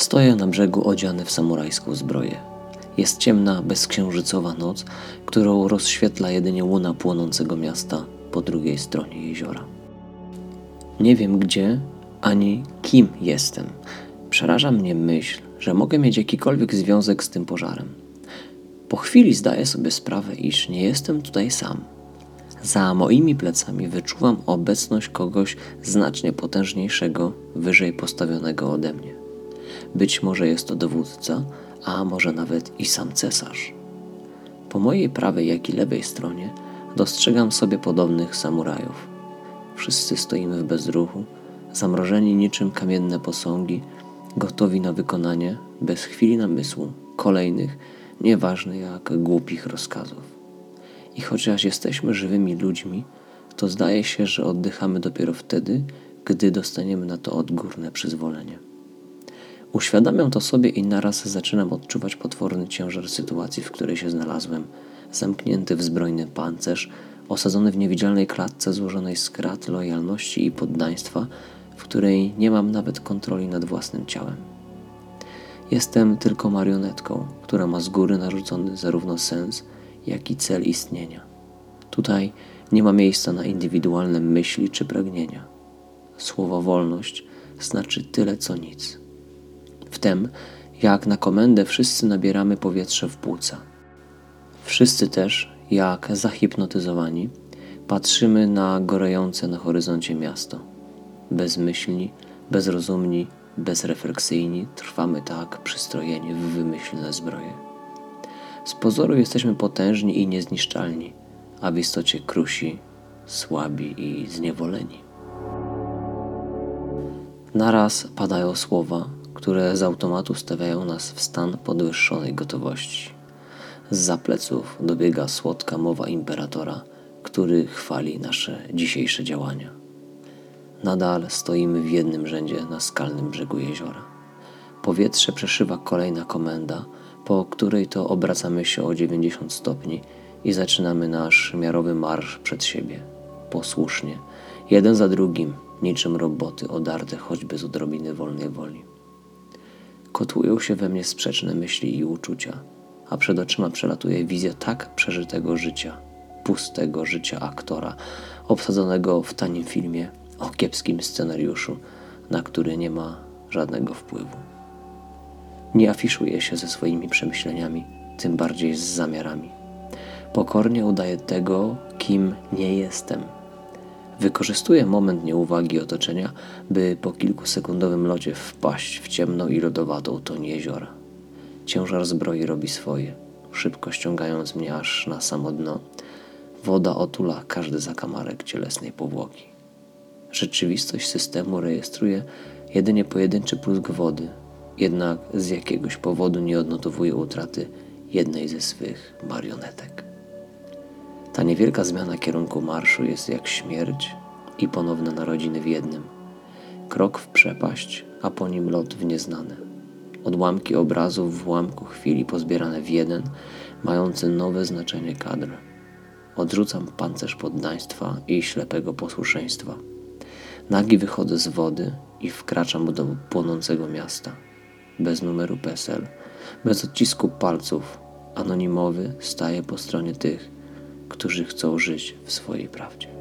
Stoję na brzegu odziany w samurajską zbroję. Jest ciemna, bezksiężycowa noc, którą rozświetla jedynie łuna płonącego miasta po drugiej stronie jeziora. Nie wiem gdzie ani kim jestem. Przeraża mnie myśl, że mogę mieć jakikolwiek związek z tym pożarem. Po chwili zdaję sobie sprawę, iż nie jestem tutaj sam. Za moimi plecami wyczuwam obecność kogoś znacznie potężniejszego, wyżej postawionego ode mnie. Być może jest to dowódca, a może nawet i sam cesarz. Po mojej prawej, jak i lewej stronie dostrzegam sobie podobnych samurajów. Wszyscy stoimy w bezruchu, zamrożeni niczym kamienne posągi, gotowi na wykonanie, bez chwili namysłu, kolejnych, nieważnych jak głupich rozkazów. I chociaż jesteśmy żywymi ludźmi, to zdaje się, że oddychamy dopiero wtedy, gdy dostaniemy na to odgórne przyzwolenie. Uświadamiam to sobie i naraz zaczynam odczuwać potworny ciężar sytuacji, w której się znalazłem, zamknięty w zbrojny pancerz, osadzony w niewidzialnej klatce złożonej z krat lojalności i poddaństwa, w której nie mam nawet kontroli nad własnym ciałem. Jestem tylko marionetką, która ma z góry narzucony zarówno sens, jak i cel istnienia. Tutaj nie ma miejsca na indywidualne myśli czy pragnienia. Słowo wolność znaczy tyle co nic. Wtem, jak na komendę, wszyscy nabieramy powietrze w płuca. Wszyscy też, jak zahipnotyzowani, patrzymy na gorejące na horyzoncie miasto. Bezmyślni, bezrozumni, bezrefleksyjni trwamy tak przystrojeni w wymyślne zbroje. Z pozoru jesteśmy potężni i niezniszczalni, a w istocie krusi, słabi i zniewoleni. Naraz padają słowa, które z automatu stawiają nas w stan podwyższonej gotowości. Z zapleców dobiega słodka mowa imperatora, który chwali nasze dzisiejsze działania. Nadal stoimy w jednym rzędzie na skalnym brzegu jeziora. Powietrze przeszywa kolejna komenda, po której to obracamy się o 90 stopni i zaczynamy nasz miarowy marsz przed siebie, posłusznie, jeden za drugim, niczym roboty odarte choćby z odrobiny wolnej woli. Kotłują się we mnie sprzeczne myśli i uczucia, a przed oczyma przelatuje wizja tak przeżytego życia, pustego życia aktora, obsadzonego w tanim filmie o kiepskim scenariuszu, na który nie ma żadnego wpływu. Nie afiszuje się ze swoimi przemyśleniami, tym bardziej z zamiarami. Pokornie udaje tego, kim nie jestem. Wykorzystuję moment nieuwagi otoczenia, by po kilkusekundowym locie wpaść w ciemną i lodowatą toń jeziora. Ciężar zbroi robi swoje, szybko ściągając mnie aż na samo dno. Woda otula każdy zakamarek cielesnej powłoki. Rzeczywistość systemu rejestruje jedynie pojedynczy plusk wody, jednak z jakiegoś powodu nie odnotowuje utraty jednej ze swych marionetek. Ta niewielka zmiana kierunku marszu jest jak śmierć i ponowne narodziny w jednym. Krok w przepaść, a po nim lot w nieznane. Odłamki obrazów w ułamku chwili pozbierane w jeden, mający nowe znaczenie kadr. Odrzucam pancerz poddaństwa i ślepego posłuszeństwa. Nagi wychodzę z wody i wkraczam do płonącego miasta bez numeru PESEL, bez odcisku palców, anonimowy staje po stronie tych, którzy chcą żyć w swojej prawdzie.